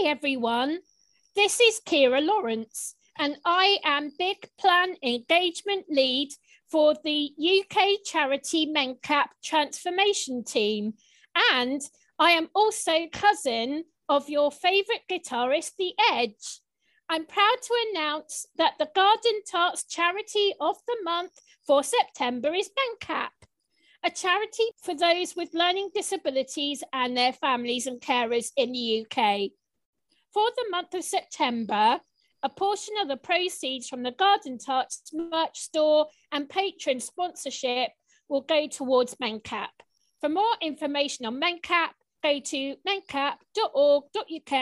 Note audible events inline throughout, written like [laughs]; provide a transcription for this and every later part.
Hi, everyone. This is Kira Lawrence, and I am Big Plan Engagement Lead for the UK charity MenCap Transformation Team. And I am also cousin of your favourite guitarist, The Edge. I'm proud to announce that the Garden Tarts Charity of the Month for September is MenCap, a charity for those with learning disabilities and their families and carers in the UK. For the month of September, a portion of the proceeds from the Garden Tarts merch store and patron sponsorship will go towards MenCap. For more information on MenCap, go to mencap.org.uk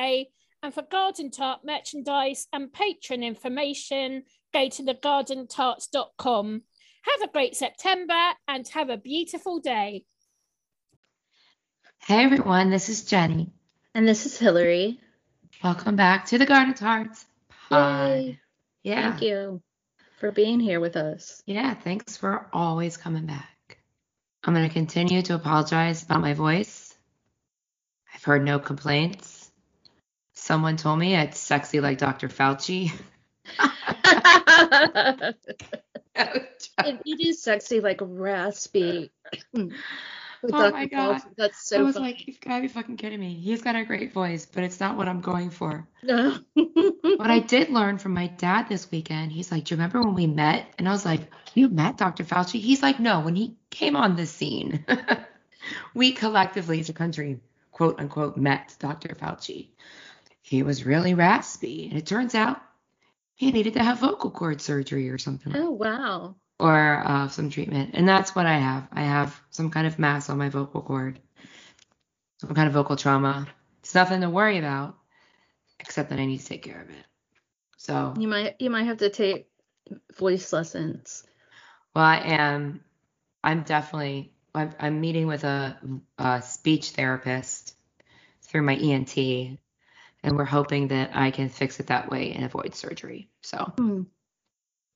and for Garden Tart merchandise and patron information, go to thegardentarts.com. Have a great September and have a beautiful day. Hey everyone, this is Jenny. And this is Hillary. Welcome back to the Garden of Tarts. Yay. Yeah. Thank you for being here with us. Yeah, thanks for always coming back. I'm going to continue to apologize about my voice. I've heard no complaints. Someone told me it's sexy like Dr. Fauci. [laughs] [laughs] it, it is sexy, like raspy. [clears throat] Oh my God. That's I so was funny. like, you've got to be fucking kidding me. He's got a great voice, but it's not what I'm going for. No. What I did learn from my dad this weekend, he's like, Do you remember when we met? And I was like, You met Dr. Fauci? He's like, No, when he came on the scene, [laughs] we collectively as a country, quote unquote, met Dr. Fauci. He was really raspy. And it turns out he needed to have vocal cord surgery or something, oh wow. Or uh, some treatment. And that's what I have. I have some kind of mass on my vocal cord, some kind of vocal trauma. It's nothing to worry about, except that I need to take care of it. So. You might you might have to take voice lessons. Well, I am. I'm definitely. I'm, I'm meeting with a, a speech therapist through my ENT, and we're hoping that I can fix it that way and avoid surgery. So, Hmm.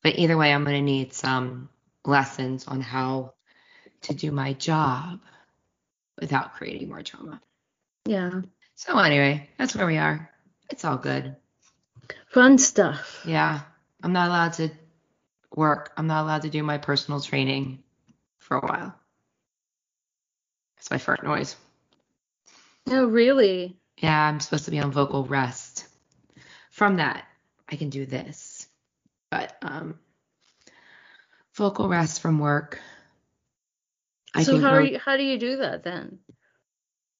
But either way, I'm going to need some lessons on how to do my job without creating more trauma. Yeah. So anyway, that's where we are. It's all good. Fun stuff. Yeah, I'm not allowed to work. I'm not allowed to do my personal training for a while. That's my fart noise. Oh really? Yeah, I'm supposed to be on vocal rest. From that, I can do this. But um vocal rest from work. I so how you, how do you do that then?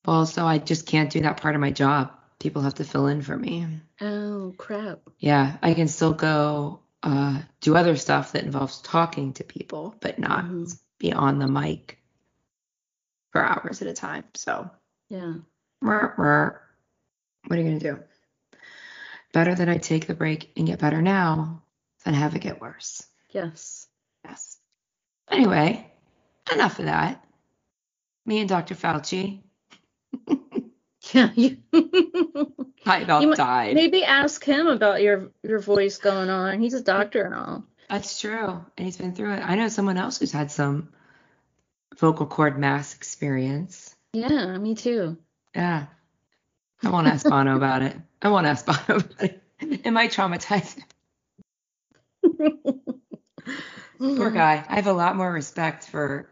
well, so I just can't do that part of my job. People have to fill in for me. Oh crap. Yeah, I can still go uh, do other stuff that involves talking to people, but not Mhm. be on the mic for hours at a time. So, Yeah. what are you going to do? Better that I take the break and get better now than have it get worse. Yes. Yes. Anyway, enough of that. Me and Dr. Fauci, Yeah. You, [laughs] I about You died. maybe ask him about your your voice going on. He's a doctor and all. That's true. And he's been through it. I know someone else who's had some vocal cord mass experience. Yeah, me too. Yeah. I won't ask Bono about it. I won't ask Bono about it. It might traumatize him. Poor [laughs] guy. I have a lot more respect for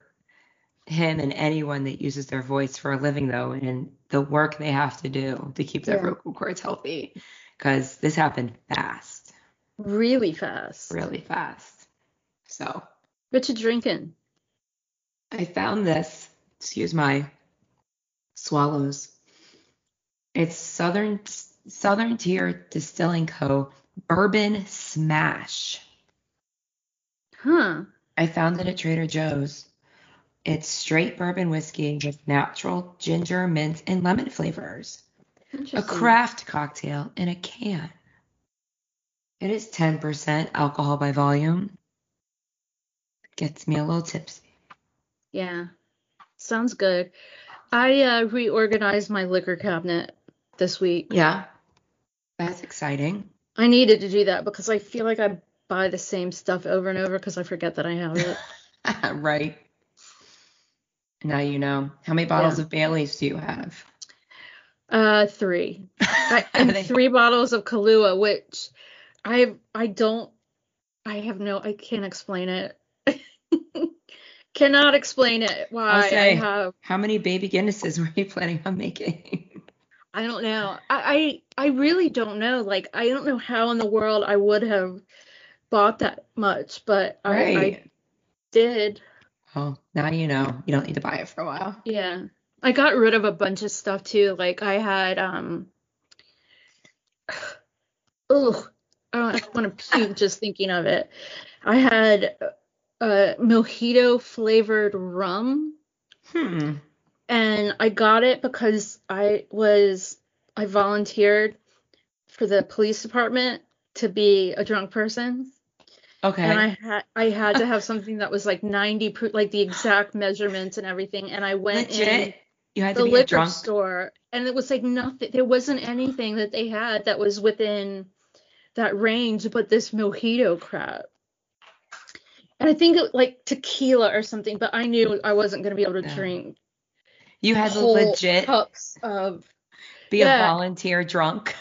him and anyone that uses their voice for a living, though, and the work they have to do to keep their Yeah. vocal cords healthy. Because this happened fast, Really fast. really fast. So What you drinking? I found this. Excuse my swallows. It's Southern Southern Tier Distilling Co. Bourbon Smash. Huh. I found it at Trader Joe's. It's straight bourbon whiskey with natural ginger, mint, and lemon flavors. A craft cocktail in a can. It is 10% alcohol by volume. Gets me a little tipsy. Yeah. Sounds good. I uh, reorganized my liquor cabinet this week. Yeah. That's exciting. I needed to do that because I feel like I buy the same stuff over and over because I forget that I have it. [laughs] right. Now you know. How many bottles Yeah. of Bailey's do you have? Uh, three. I, [laughs] and three bottles of Kahlua, which I I don't. I have no. I can't explain it. [laughs] Cannot explain it. Why I have. How many baby Guinnesses were you planning on making? I don't know. I, I I really don't know. Like I don't know how in the world I would have bought that much, but I, I did. Oh, now you know. You don't need to buy it for a while. Yeah. I got rid of a bunch of stuff too. Like I had um [sighs] Ugh. I want to puke just thinking of it. I had a mojito flavored rum Hmm. and I got it because I was I volunteered for the police department to be a drunk person. Okay. And I had I had to have something that was like 90 proof, like the exact measurements and everything. And I went in You had the to be liquor drunk. store and it was like nothing there wasn't anything that they had that was within that range but this mojito crap and i think it like tequila or something but i knew i wasn't going to be able to Yeah. drink You had legit cups of be a volunteer drunk.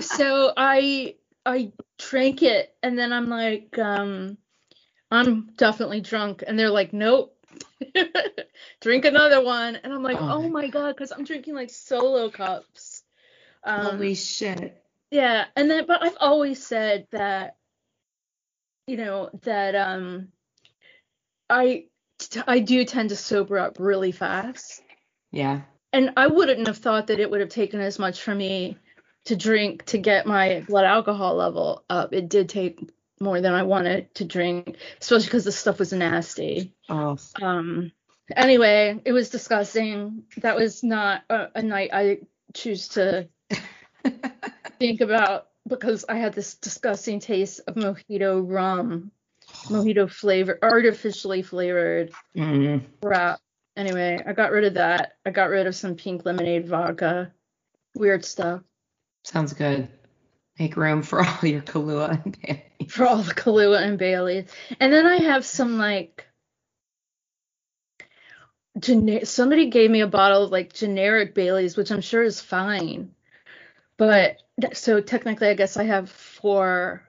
so i i drank it and then i'm like um i'm definitely drunk and they're like nope [laughs] drink another one and i'm like Oh oh, my my god because i'm drinking like solo cups um, Holy shit. Yeah, and then but I've always said that you know that um I I do tend to sober up really fast. Yeah. And I wouldn't have thought that it would have taken as much for me to drink to get my blood alcohol level up. It did take more than I wanted to drink, especially because the stuff was nasty. Oh. Um anyway, it was disgusting. That was not a, a night I choose to [laughs] think about because I had this disgusting taste of mojito rum, mojito flavor, artificially flavored Mm. crap. Anyway, I got rid of that. I got rid of some pink lemonade vodka. Weird stuff Sounds good. Make room for [laughs] all your Kahlua and Bailey. for all the Kahlua and Bailey's. And then I have some like gene- somebody gave me a bottle of like generic Bailey's, which I'm sure is fine. But so technically, I guess I have four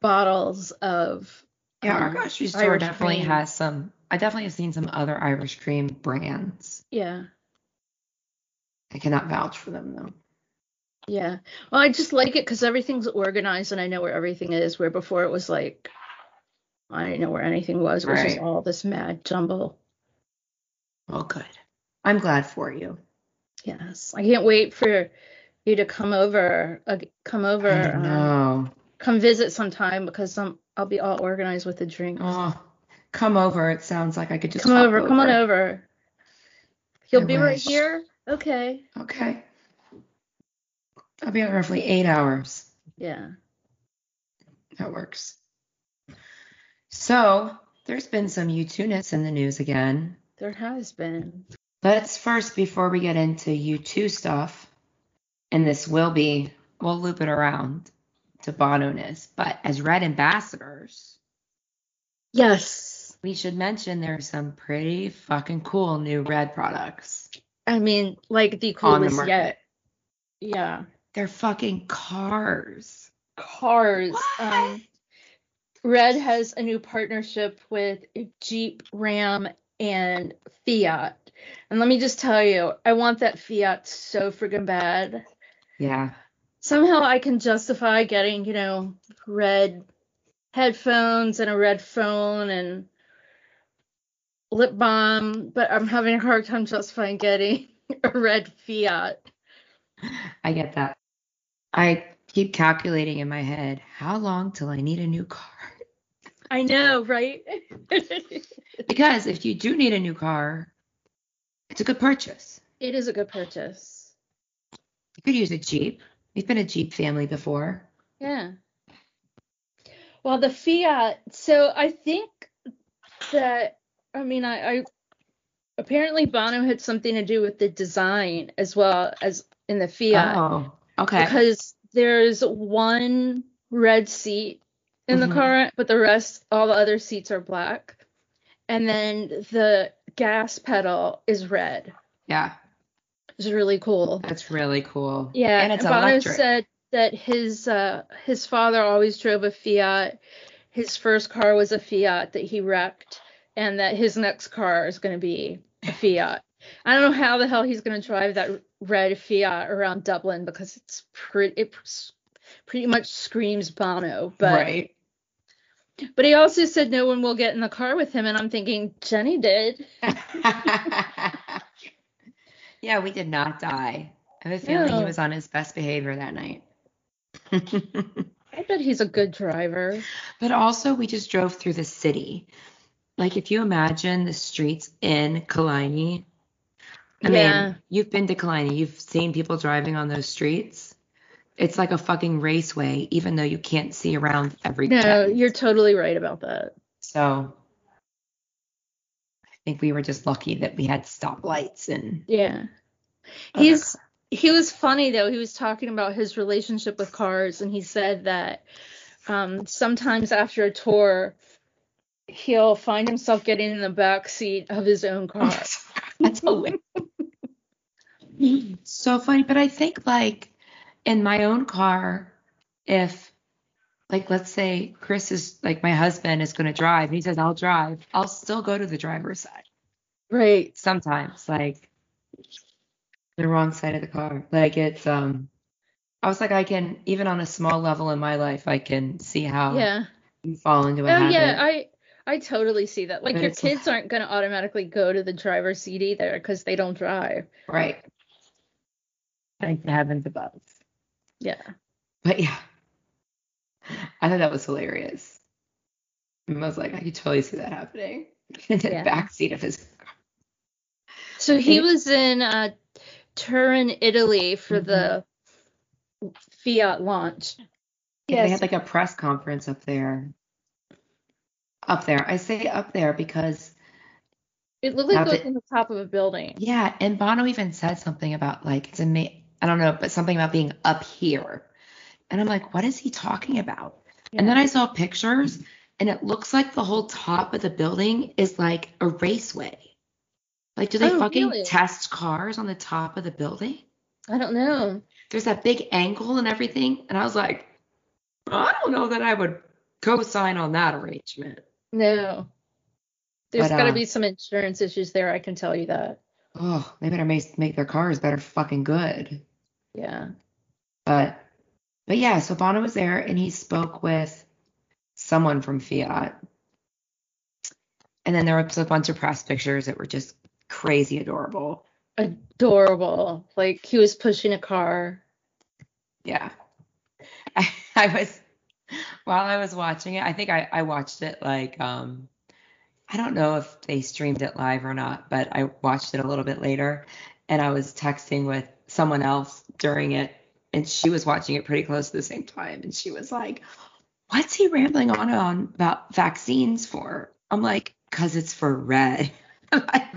bottles of. Yeah, our um, grocery store Irish definitely cream. has some. I definitely have seen some other Irish cream brands. Yeah, I cannot vouch for them though. Yeah. Well, I just like it because everything's organized and I know where everything is. Where before it was like, I didn't know where anything was. It was just all this mad jumble. Well, good. I'm glad for you. Yes, I can't wait for you to come over. Uh, come over. I um, know. come visit sometime because I'm I'll be all organized with the drinks. Oh, come over. It sounds like I could just come hop over, come on over. You'll I be right here. Okay. Okay. I'll be on roughly eight hours. Yeah. That works. So there's been some U2ness in the news again. There has been. Let's first, before we get into U2 stuff, and this will be, we'll loop it around to Bono-ness, but as Red ambassadors, Yes. we should mention there's some pretty fucking cool new Red products. I mean, like the On the coolest yet. Yeah. They're fucking cars. Cars. What? Um, Red has a new partnership with Jeep, Ram, and Fiat. And let me just tell you, I want that Fiat so friggin' bad. Yeah. somehow I can justify getting, you know, red headphones and a red phone and lip balm, but I'm having a hard time justifying getting [laughs] a red Fiat. I get that. I keep calculating in my head, how long till I need a new car? I know, right? [laughs] Because if you do need a new car, it's a good purchase. it is a good purchase. You could use a Jeep. We've been a Jeep family before. Yeah. Well, the Fiat, so I think that, I mean, I, I apparently Bono had something to do with the design as well as in the Fiat. Oh, okay. because there's one red seat in Mhm. the car, but the rest, all the other seats are black. And then the gas pedal is red. yeah. It's really cool. That's really cool. Yeah, and it's Bono electric. said that his uh, his father always drove a Fiat. His first car was a Fiat that he wrecked, and that his next car is going to be a Fiat. I don't know how the hell he's going to drive that red Fiat around Dublin because it's pretty it pretty much screams Bono. But right. but he also said no one will get in the car with him, and I'm thinking Jenny did. [laughs] yeah, we did not die. I have a feeling he was on his best behavior that night. [laughs] I bet he's a good driver. but also, we just drove through the city. Like, if you imagine the streets in Killiney, I Yeah. mean, you've been to Killiney, you've seen people driving on those streets. It's like a fucking raceway, even though you can't see around every No, you're totally right about that. So I think we were just lucky that we had stoplights and Yeah. He's cars. he was funny though. He was talking about his relationship with cars and he said that um, sometimes after a tour he'll find himself getting in the back seat of his own car. [laughs] That's hilarious. So funny. But I think like in my own car, if like let's say Chris is like my husband is gonna drive, he says I'll drive, I'll still go to the driver's side. right. Sometimes like the wrong side of the car. Like it's um I was like I can even on a small level in my life I can see how Yeah. you fall into a Oh habit. yeah, I I totally see that. Like But your kids aren't going to automatically go to the driver's seat either because they don't drive. Right. Thank the heavens above. Yeah. But yeah, I thought that was hilarious. I was like, I could totally see that happening in [laughs] the Yeah. backseat of his car. So he And- was in uh, Turin, Italy for the Fiat launch. Yeah, They had like a press conference up there. Up there. I say up there because, It looked like it was on the top of a building. yeah, and Bono even said something about like, it's ama- I don't know, but something about being up here. And I'm like, what is he talking about? And then I saw pictures and it looks like the whole top of the building is like a raceway. Like, do they Oh, fucking really? test cars on the top of the building? I don't know. There's that big angle and everything. And I was like, I don't know that I would co sign on that arrangement. No. There's got to uh, be some insurance issues there. I can tell you that. Oh, they better make, make their cars better fucking good. Yeah. But, but yeah, so Bono was there and he spoke with someone from Fiat. And then there was a bunch of press pictures that were just crazy adorable. Adorable. Like he was pushing a car. Yeah. I, [laughs] I was while I was watching it, I think I, I watched it like um I don't know if they streamed it live or not, but I watched it a little bit later and I was texting with someone else during it and she was watching it pretty close to the same time and she was like, What's he rambling on on about vaccines for? I'm like, cause it's for red. [laughs]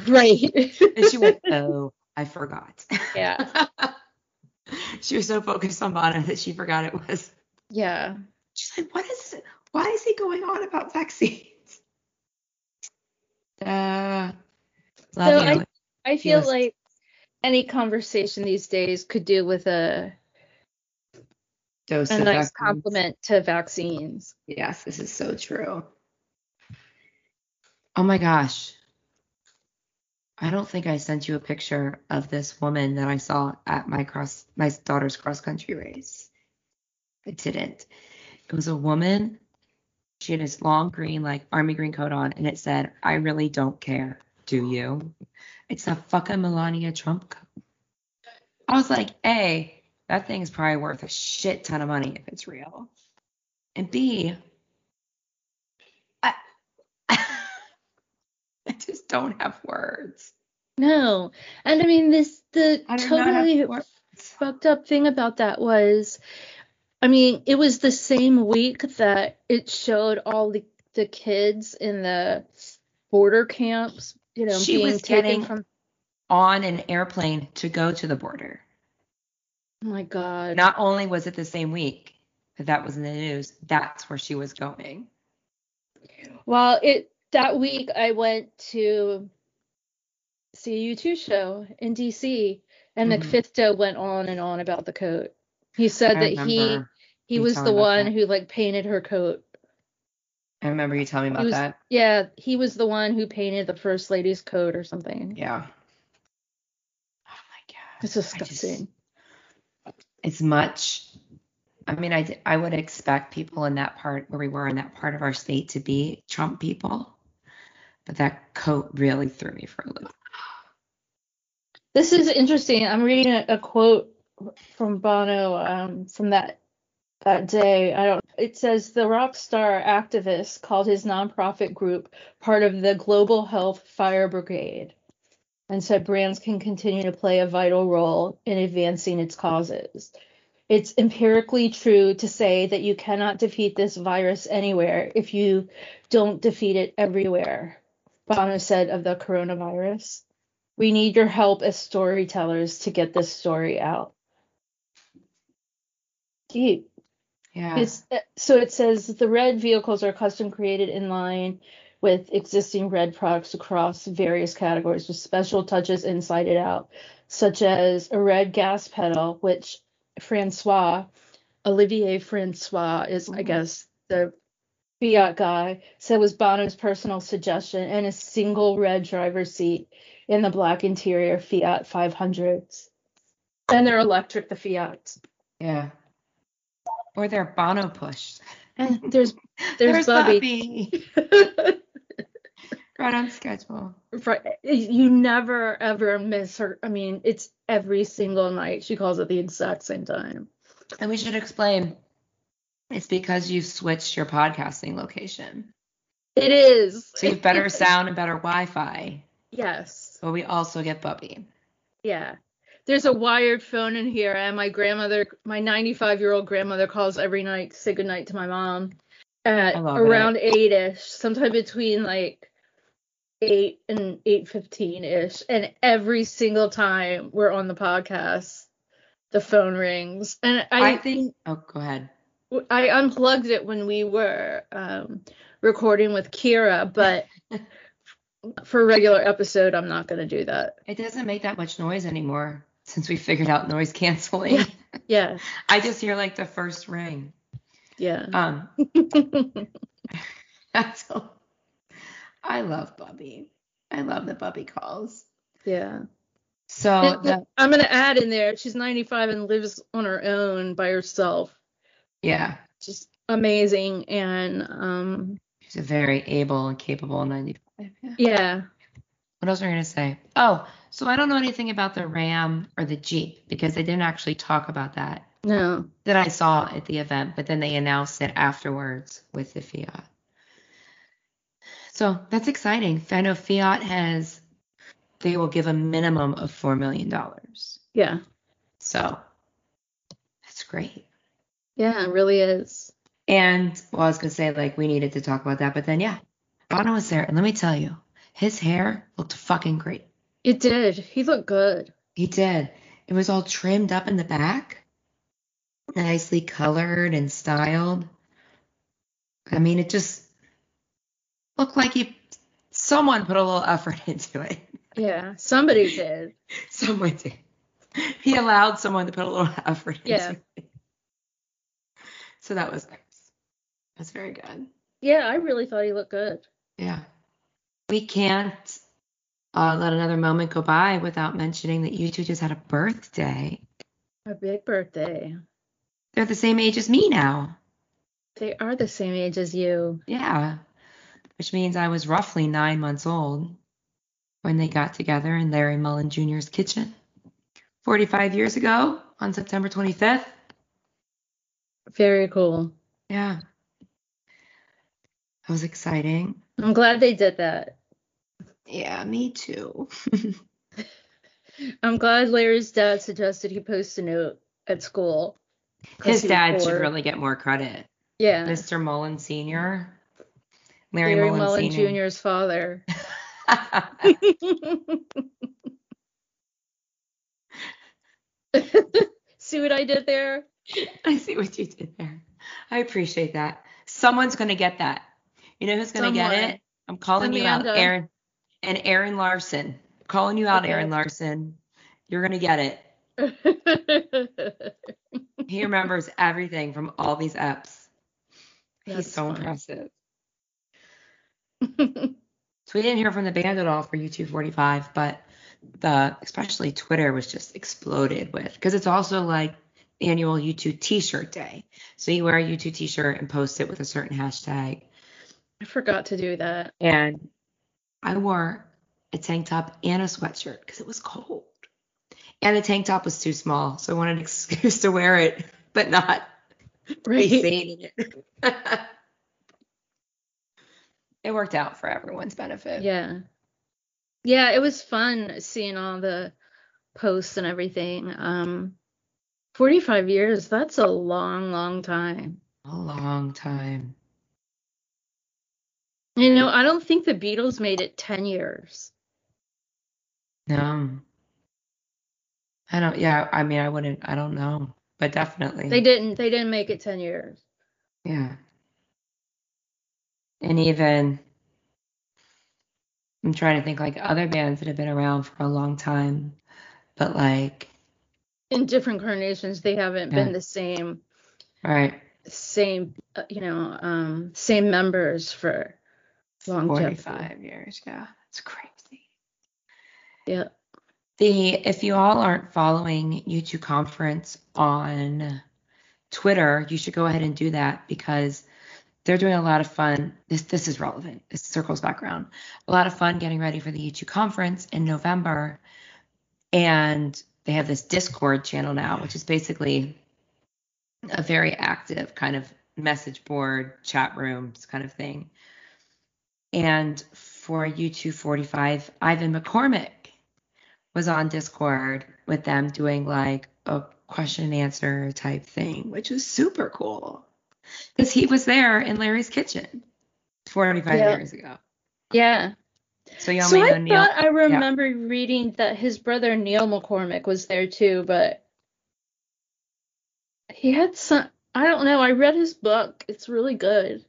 Right. and she went, Oh, I forgot. yeah. [laughs] she was so focused on Bono that she forgot it was Yeah. She's like, what is? Why is he going on about vaccines? [laughs] Uh, So you. I feel like any conversation these days could do with a, Dose a nice vaccines. compliment to vaccines. Yes, this is so true. Oh my gosh. I don't think I sent you a picture of this woman that I saw at my cross my daughter's cross country race. I didn't. It was a woman. She had this long green, like army green coat on, and it said, I really don't care. Do you? It's a fucking Melania Trump. I was like, A, that thing's probably worth a shit ton of money if it's real. And B, I, [laughs] I just don't have words. No. And I mean this the I do not totally fucked up thing about that was I mean, it was the same week that it showed all the, the kids in the border camps, you know, She being was getting- from On an airplane to go to the border. Oh my god. Not only was it the same week that that was in the news, that's where she was going. Well, it that week I went to see a U2 show in DC And Mhm. MacPhisto went on and on about the coat. He said I that he he was the one that. who like painted her coat. I remember you telling me about was that. yeah, he was the one who painted the first lady's coat or something. Yeah. Oh my god. It's I just- disgusting. it's much. I mean, I I would expect people in that part where we were in that part of our state to be Trump people, but that coat really threw me for a loop. This is interesting. I'm reading a, a quote from Bono um, from that that day. I don't. It says the rock star activist called his nonprofit group part of the Global Health Fire Brigade, and said brands can continue to play a vital role in advancing its causes. It's empirically true to say that you cannot defeat this virus anywhere if you don't defeat it everywhere. Bono said of the coronavirus. We need your help as storytellers to get this story out. Deep. Yeah. It's, uh, so it says the red vehicles are custom created in line with existing red products across various categories with special touches inside and out, such as a red gas pedal, which Francois, Olivier Francois is, I Mhm. guess, the Fiat guy, said was Bono's personal suggestion, and a single red driver's seat in the black interior Fiat 500s. And they're electric, the Fiats. yeah. Or they're Bono push. And [laughs] eh, there's there's, Bubby. Bubby. [laughs] right on schedule. Right. You never ever miss her. I mean, it's every single night. She calls at the exact same time. And we should explain. It's because you switched your podcasting location. It is. So you have better [laughs] sound and better Wi-Fi. Yes. But we also get Bubby. Yeah. There's a wired phone in here, and my grandmother, my 95 year old grandmother, calls every night to say goodnight to my mom at around eight ish, sometime between like eight and eight fifteen ish. And every single time we're on the podcast, the phone rings. And I, I think. Oh, go ahead. I unplugged it when we were um, recording with Kira, but [laughs] for a regular episode, I'm not going to do that. It doesn't make that much noise anymore since we figured out noise canceling. Yeah, [laughs] I just hear like the first ring. yeah. Um, [laughs] that's all. I love Bubby. I love the Bubby calls. yeah. So the, I'm going to add in there, she's 95 and lives on her own by herself. yeah, Just amazing. And um, she's a very able and capable 95. Yeah. yeah, What else were we gonna say? Oh, so I don't know anything about the Ram or the Jeep because they didn't actually talk about that no. that I saw at the event, but then they announced it afterwards with the Fiat. So that's exciting. I know Fiat has they will give a minimum of four million dollars. Yeah. So that's great. Yeah, it really is. And well, I was gonna say like we needed to talk about that, but then yeah, Bono was there, and let me tell you, his hair looked fucking great. It did. He looked good. He did. It was all trimmed up in the back, nicely colored and styled. I mean, it just looked like he someone put a little effort [laughs] into it. Yeah, somebody did. [laughs] Someone did. He allowed someone to put a little effort into Yeah. it. So that was nice. That's very good. Yeah, I really thought he looked good. Yeah. We can't uh, let another moment go by without mentioning that U2 just had a birthday. A big birthday. They're the same age as me now. They are the same age as you. Yeah. Which means I was roughly nine months old when they got together in Larry Mullen Jr.'s kitchen 45 years ago on September 25th. Very cool. Yeah. That was exciting. I'm glad they did that. Yeah, me too. [laughs] I'm glad Larry's dad suggested he post a note at school. His dad should really get more credit. Yeah. Mr. Mullen Sr. Larry, Larry Mullen, Mullen Sr. Jr.'s father. [laughs] [laughs] See what I did there? I see what you did there. I appreciate that. Someone's going to get that. You know who's going to get it? I'm calling you out, Amanda. Aaron. And Aaron Larson. calling you out, Okay. Aaron Larson. You're going to get it. [laughs] He remembers everything from all these eps. He's so fun. impressive. [laughs] So we didn't hear from the band at all for U245, but the especially Twitter was just exploded with because it's also like annual U2 T-shirt day. So you wear a U2 T-shirt and post it with a certain hashtag. I forgot to do that. And I wore a tank top and a sweatshirt because it was cold. And the tank top was too small, so I wanted an [laughs] excuse to wear it, but not be seen in it. [laughs] it worked out for everyone's benefit. Yeah. Yeah, it was fun seeing all the posts and everything. Um 45 years, that's a long, long time. A long time. You know, I don't think the Beatles made it 10 years. No. I don't yeah, I mean I wouldn't I don't know. But definitely. They didn't they didn't make it 10 years. Yeah. And even I'm trying to think like other bands that have been around for a long time, but like In different carnations, they haven't Yeah. been the same right, same uh, you know, um same members for longevity. 45 years. Yeah, it's crazy. Yeah. The if you all aren't following U2 conference on Twitter, you should go ahead and do that because they're doing a lot of fun. This this is relevant. This circles background. A lot of fun getting ready for the U2 conference in November, and they have this Discord channel now, which is basically a very active kind of message board, chat rooms kind of thing. And for U245, Ivan McCormick was on Discord with them doing like a question and answer type thing, which was super cool. Because he was there in Larry's kitchen 45 Yeah. years ago. Yeah. So y'all So I Neil. thought I remember reading that his brother Neil McCormick was there too, but he had some. I don't know. I read his book. It's really good.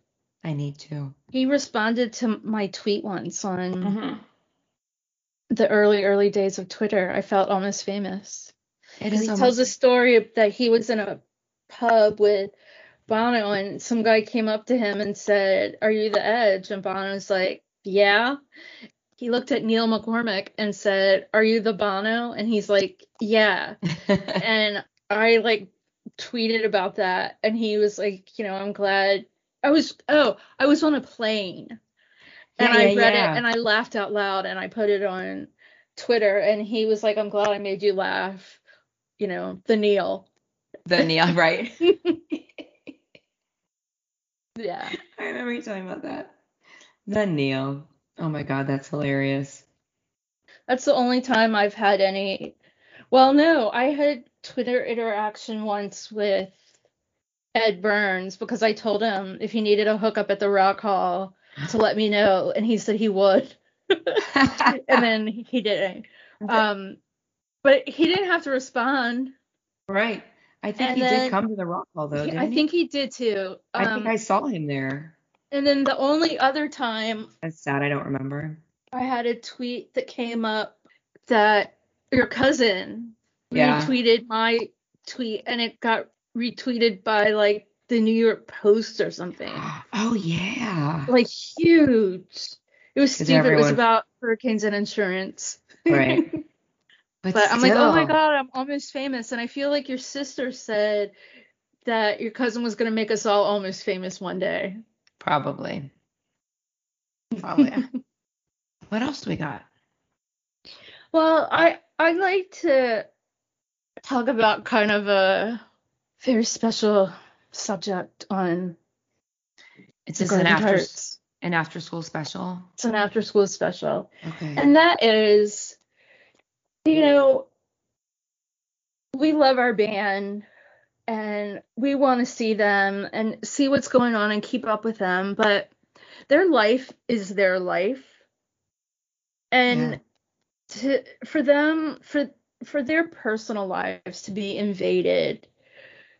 I need to. He responded to my tweet once on Mm-hmm. the early, early days of Twitter. I felt almost famous. It Because he almost, tells a story that he was in a pub with Bono and some guy came up to him and said, Are you the Edge? And Bono's like, Yeah. He looked at Neil McCormick and said, Are you the Bono? And he's like, Yeah. [laughs] And I like tweeted about that and he was like, you know, I'm glad I was oh, I was on a plane and Yeah, I yeah, read yeah. it and I laughed out loud and I put it on Twitter and he was like, I'm glad I made you laugh. You know, the Neil. the Neil, [laughs] right? [laughs] Yeah. I remember you talking about that. The Neil. Oh my God, that's hilarious. That's the only time I've had any. Well, no, I had Twitter interaction once with Ed Burns because I told him if he needed a hookup at the Rock Hall to let me know, and he said he would, [laughs] and then he didn't. Um, but he didn't have to respond. right. I think and he then- did come to the Rock Hall though, He- didn't I he? think he did too. I Um, think I saw him there. and then the only other time That's sad. I don't remember. I had a tweet that came up that your cousin Yeah. retweeted my tweet and it got retweeted by like the New York Post or something. [gasps] Oh yeah. Like huge. It was stupid. It was about hurricanes and insurance. Right. [laughs] But, But I'm like, oh my god, I'm almost famous. And I feel like your sister said that your cousin was gonna make us all almost famous one day. Probably. Probably. [laughs] what else do we got? Well, I I like to talk about kind of a very special subject on It's just an after an after school special. It's an after school special. Okay. And that is, you know, we love our band and we want to see them and see what's going on and keep up with them, but their life is their life. And to for them for for their personal lives to be invaded,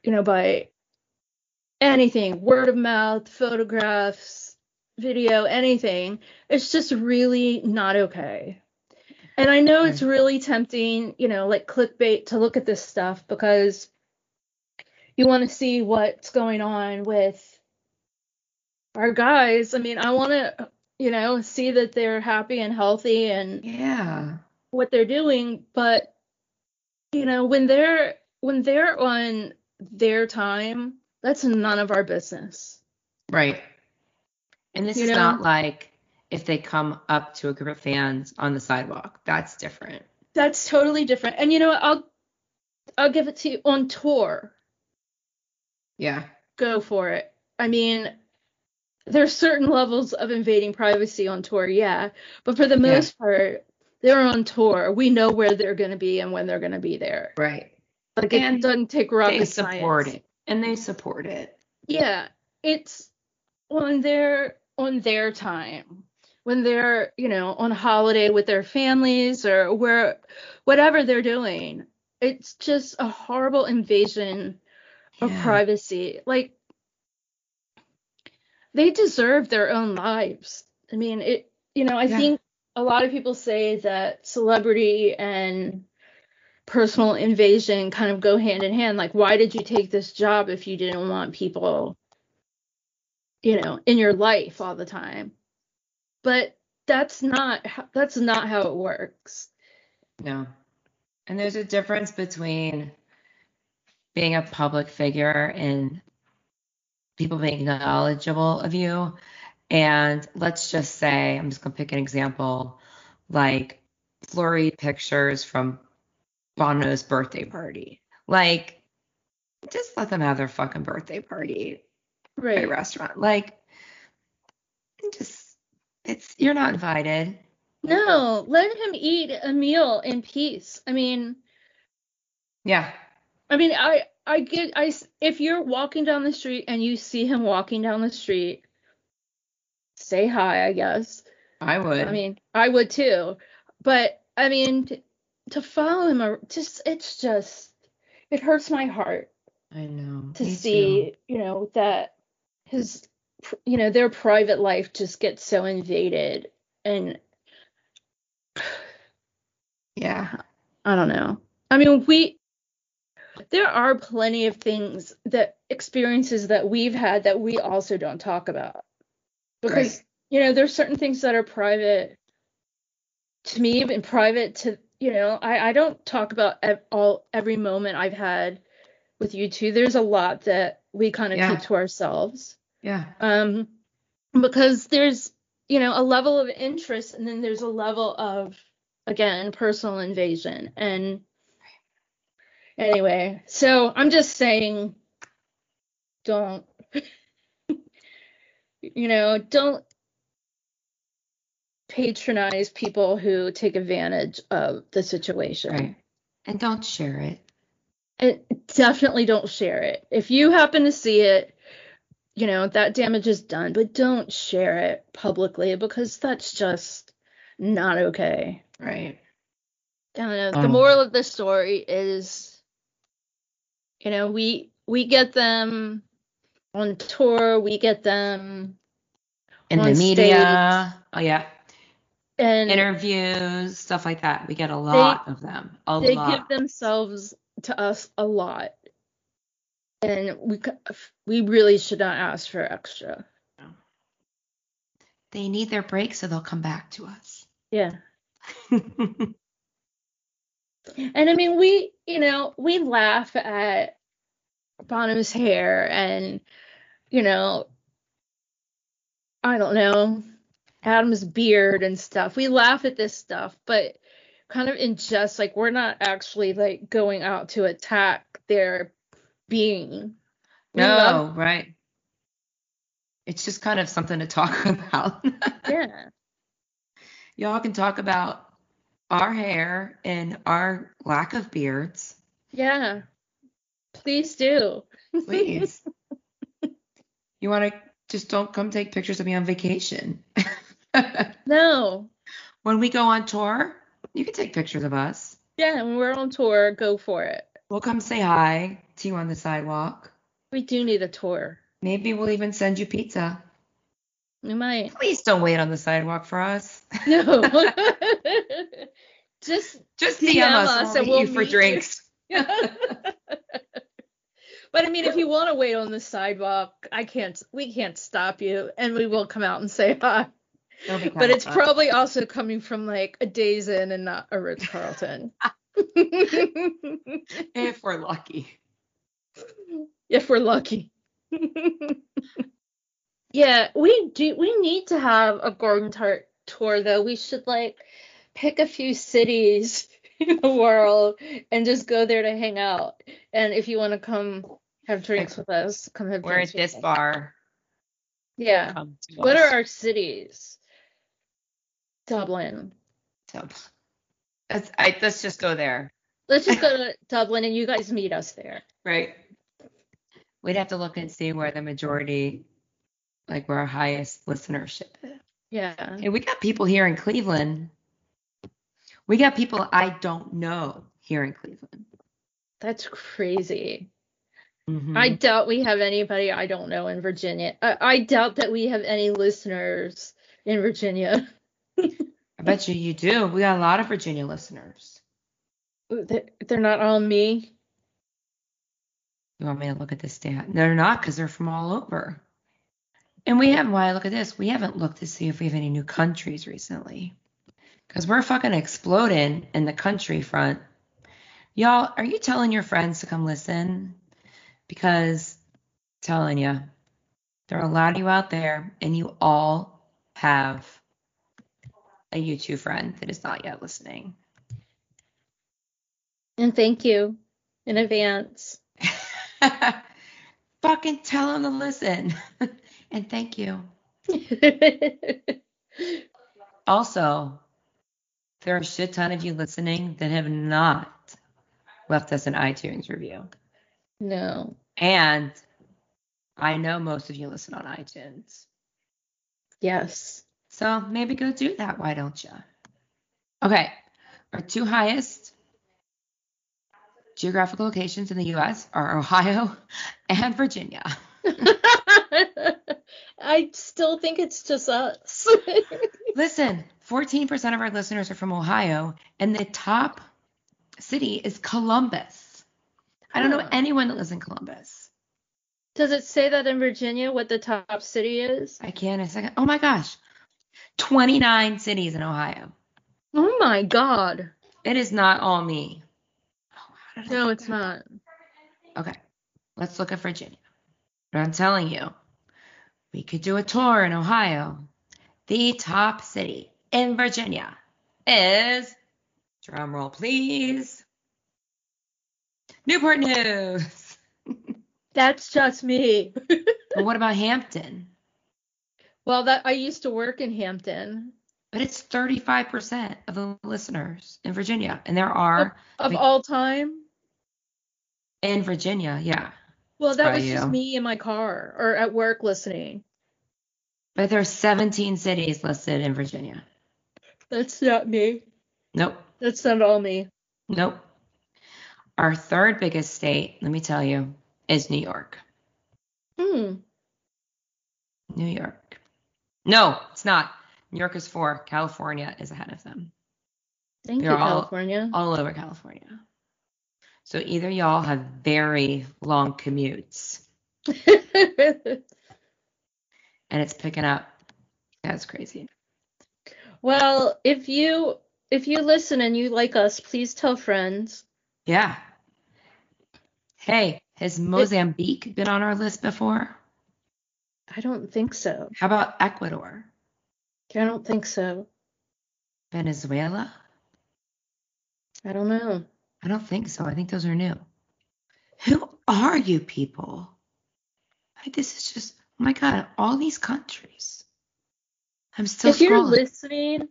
you know, by anything, word of mouth, photographs, video, anything, it's just really not okay. And I know it's hmm. really tempting, you know, like clickbait to look at this stuff because you want to see what's going on with our guys. I mean, I want to, you know, see that they're happy and healthy and Yeah. what they're doing, but you know, when they're when they're on their time, that's none of our business. Right. And this You is know? not like if they come up to a group of fans on the sidewalk. That's different. That's totally different. And you know what? I'll I'll give it to you on tour. Yeah. Go for it. I mean, there's certain levels of invading privacy on tour, yeah, but for the Yeah. most part, they're on tour. We know where they're going to be and when they're going to be there. Right. Like And it doesn't take rocket They support science. it. And they support it. Yeah, it's on their on their time when they're you know on holiday with their families or where whatever they're doing. It's just a horrible invasion of Yeah. privacy. Like they deserve their own lives. I mean, it. You know, I Yeah. think a lot of people say that celebrity and personal invasion kind of go hand in hand. Like, why did you take this job if you didn't want people, you know, in your life all the time? But that's not that's not how it works. No. And there's a difference between being a public figure and people being knowledgeable of you. And let's just say, I'm just going to pick an example, like blurry pictures from Bono's birthday party. Like, just let them have their fucking birthday party at a Right. restaurant. Like, just, it's, you're not invited. No, let him eat a meal in peace. I mean, Yeah. I mean, I I get I if you're walking down the street and you see him walking down the street, say hi, I guess. I would. I mean, I would too. But I mean, to, follow him, ar- just it's just it hurts my heart I know. to Me see, too. you know, that his you know, their private life just gets so invaded and [sighs] Yeah. I don't know. I mean, we there are plenty of things that experiences that we've had that we also don't talk about. Because Right. you know, there's certain things that are private to me and private to, you know, I I don't talk about ev- all every moment I've had with U2. There's a lot that we kind of Yeah. keep to ourselves. Yeah. Um because there's, you know, a level of interest and then there's a level of again, personal invasion. And anyway, so I'm just saying don't [laughs] you know, don't patronize people who take advantage of the situation. Right. And don't share it. And definitely don't share it. If you happen to see it, you know, that damage is done, but don't share it publicly because that's just not okay. Right. I don't know. The Um, moral of the story is, you know, we we get them on tour, we get them In the media. Oh yeah. And Interviews, stuff like that. We get a lot of them. A they lot. give themselves to us a lot. And we we really should not ask for extra. They need their break so they'll come back to us. Yeah. [laughs] And I mean, we, you know, we laugh at Bono's hair and, you know, I don't know, Adam's beard and stuff. We laugh at this stuff, but kind of in jest, like we're not actually like going out to attack their being. We no, love- right. It's just kind of something to talk [laughs] about. yeah. Y'all can talk about our hair and our lack of beards. Yeah. Please do. Please. [laughs] you want to just don't come take pictures of me on vacation. [laughs] [laughs] No. when we go on tour, you can take pictures of us. Yeah, when we're on tour, go for it. We'll come say hi to you on the sidewalk. We do need a tour. Maybe we'll even send you pizza. We might. Please don't wait on the sidewalk for us. No. [laughs] just Just DM DM us, us and we'll meet you for you. drinks. [laughs] but I mean, if you want to wait on the sidewalk, I can't. We can't stop you, and we will come out and say hi. But it's fun. probably also coming from like a Days Inn and not a Ritz Carlton. [laughs] [laughs] if we're lucky. if we're lucky. [laughs] yeah, we do. We need to have a garden tart tour though. We should like pick a few cities in the world and just go there to hang out. And if you want to come have drinks with us, come have We're drinks at this bar. Yeah. What us. are our cities? Dublin. Dublin. let's, I, let's just go there, Let's just go [laughs] to Dublin and you guys meet us there. right? We'd have to look and see where the majority, like where our highest listenership is. Yeah. And we got people here in Cleveland. We got people I don't know here in Cleveland. That's crazy. Mhm. I doubt we have anybody I don't know in Virginia. I, I doubt that we have any listeners in Virginia. [laughs] I bet you you do. We got a lot of Virginia listeners. They're, they're not all me. You want me to look at this stat? They're not because they're from all over. And we haven't, why look at this, we haven't looked to see if we have any new countries recently. Because we're fucking exploding in the country front. Y'all, are you telling your friends to come listen? Because, telling you, there are a lot of you out there, and you all have a YouTube friend that is not yet listening. And thank you in advance. [laughs] fucking tell them to listen. [laughs] and thank you. [laughs] Also, there are a shit ton of you listening that have not left us an iTunes review. no. And I know most of you listen on iTunes. Yes. So maybe go do that. Why don't you? Okay. Our two highest geographical locations in the U.S. are Ohio and Virginia. [laughs] I still think it's just us. [laughs] Listen, 14% of our listeners are from Ohio, and the top city is Columbus. I don't know anyone that lives in Columbus. Does it say that in Virginia what the top city is? I can't. a second. Oh my gosh. 29 cities in Ohio. Oh my god. It is not all me. Oh, how did I No, it's not. Okay. Let's look at Virginia. But I'm telling you, we could do a tour in Ohio. The top city in Virginia is, drum roll please, Newport News. [laughs] That's just me. But what about Hampton? Well, that I used to work in Hampton. But it's 35% of the listeners in Virginia. And there are Of We- all time? in Virginia, yeah. Well, that was just me in my car or at work listening. But there are 17 cities listed in Virginia. That's not me. Nope. That's not all me. Nope. Our third biggest state, let me tell you, is New York. Hmm. New York. No, it's not. New York is four. California is ahead of them. Thank They're you, all- California. All over California. So either y'all have very long commutes [laughs] and it's picking up. That's crazy. well, if you if you listen and you like us, please tell friends. Yeah. Hey, has Mozambique been on our list before? I don't think so. How about Ecuador? I don't think so. Venezuela? I don't know. I don't think so. I think those are new. Who are you people? Like, this is just, oh my God, all these countries. I'm still if you're listening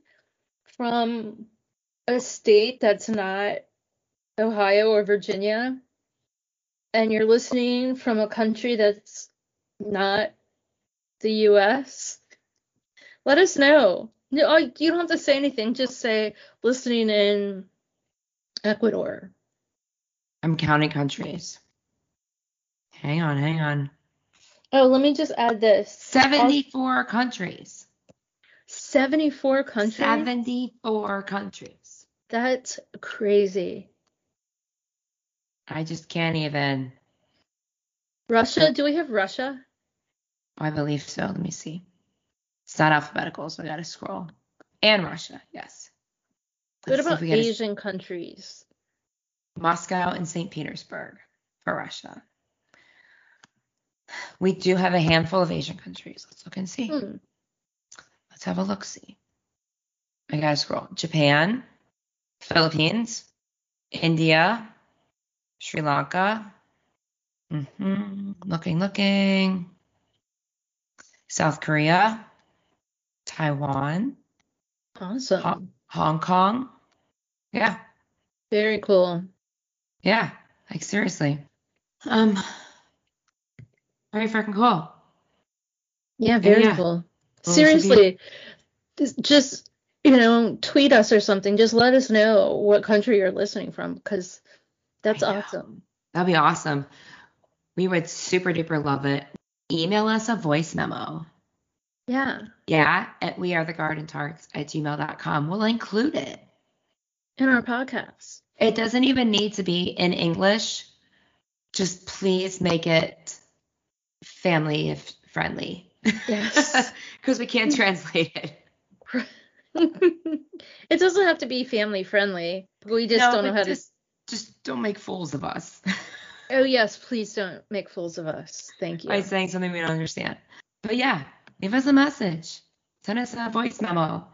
from a state that's not Ohio or Virginia, and you're listening from a country that's not the U.S., let us know. No, oh, you don't have to say anything. Just say listening in Ecuador. I'm counting countries. Hang on, hang on. Oh, let me just add this. 74 countries. 74 countries. 74 countries. That's crazy. I just can't even. Russia? Do we have Russia? I believe so. Let me see. It's not alphabetical, so I gotta scroll. And Russia, yes. What Let's about we get a- Asian countries? Moscow and St. Petersburg for Russia. We do have a handful of Asian countries. Let's look and see. Hmm. Let's have a look see. I gotta scroll. Japan, Philippines, India, Sri Lanka. Mm-hmm. Looking, looking. South Korea, Taiwan, Awesome. Ho- Hong Kong. Yeah, Very cool. yeah. Like seriously. Um. Very freaking cool. Yeah, very yeah. cool. Well, Seriously, just, just you know, tweet us or something. Just let us know what country you're listening from, because that's awesome. That'd be awesome. We would super duper love it. Email us a voice memo. Yeah, Yeah, at we are the garden tarts at gmail.com. We'll include it. in our podcast. It doesn't even need to be in English. Just please make it family friendly. Yes. [laughs] Because we can't translate it. [laughs] it doesn't have to be family friendly. We just No, don't know how just, just don't make fools of us to. [laughs] Oh yes, please don't make fools of us. Thank you. by saying something we don't understand. But yeah, leave us a message. Send us a voice memo.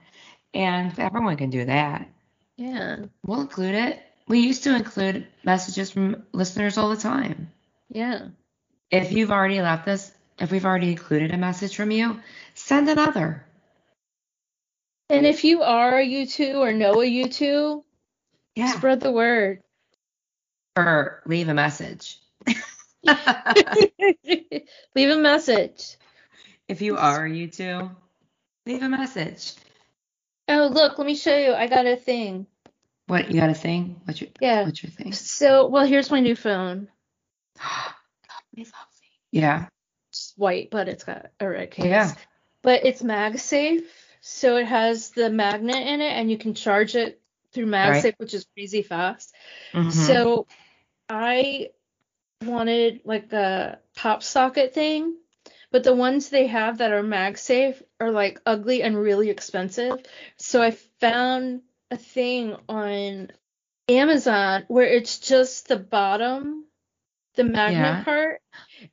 And everyone can do that. Yeah, We'll include it. We used to include messages from listeners all the time. yeah. If you've already left us, if we've already included a message from you, send another. And if you are a U2 or know a U2, Yeah. spread the word. Or leave a message. [laughs] Leave a message. if you are U2, leave a message. Oh, look, let me show you. I got a thing. What you got a thing? What's your Yeah. what's your thing? So, well, here's my new phone. [gasps] Yeah. It's white, but it's got a red case. Yeah. But it's MagSafe, so it has the magnet in it, and you can charge it through MagSafe, Right. which is crazy fast. Mhm. So I wanted like a pop socket thing, but the ones they have that are MagSafe are like ugly and really expensive. So I found a thing on Amazon where it's just the bottom, the magnet Yeah. part,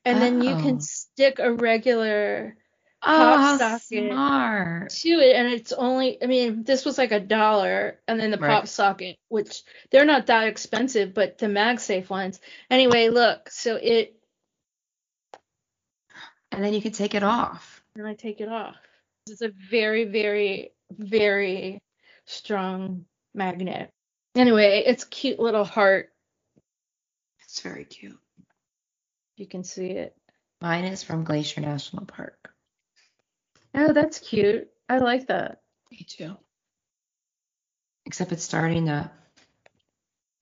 and then you Oh. can stick a regular oh, pop how ah, socket. smart. to it and it's only I mean this was like a dollar and then the Right. pop socket which they're not that expensive but the MagSafe ones anyway look so it And then you can take it off. and I take it off it's a very very very strong magnet anyway it's cute little heart It's very cute. you can see it Mine is from Glacier National Park. Oh that's cute I like that Me too. Except it's starting to.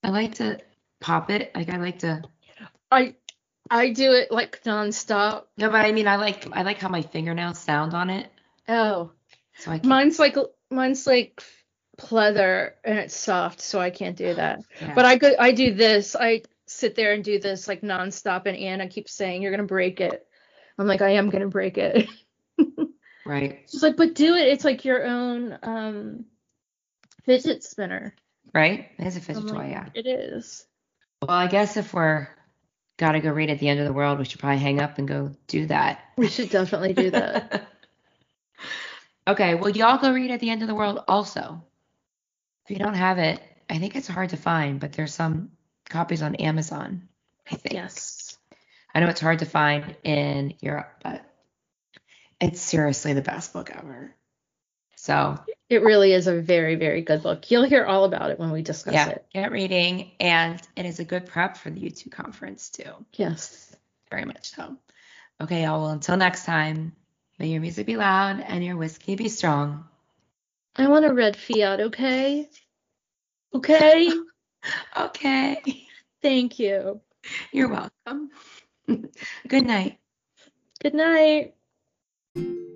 I like to pop it. Like I like to. I I do it like nonstop No, but I mean I like I like how my fingernails sound on it. oh So I can, mine's like mine's like pleather and it's soft so I can't do that yeah. But I could I do this. I sit there and do this like nonstop and Anna keeps saying you're gonna break it. I'm like, I am gonna break it. [laughs] right, She's like, but do it. It's like your own um fidget spinner. right. It is a fidget I'm toy, like, yeah. It is. Well, I guess if we're gotta go read at the end of the world, we should probably hang up and go do that. We should definitely do that. [laughs] okay, well, y'all go read at the end of the world also. If you don't have it, I think it's hard to find, but there's some copies on Amazon. I think. yes. I know it's hard to find in Europe, but it's seriously the best book ever. So It really is a very, very good book. You'll hear all about it when we discuss yeah, it. get reading, and it is a good prep for the U2 conference too. Yes. Very much so. Okay, y'all. Well, until next time, may your music be loud and your whiskey be strong. I want a red Fiat, okay? Okay. [laughs] Okay. Thank you. You're welcome. [laughs] Good night. Good night. Thank you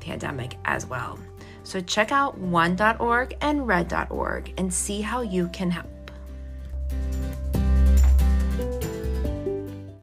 pandemic as well. So check out one.org and red.org and see how you can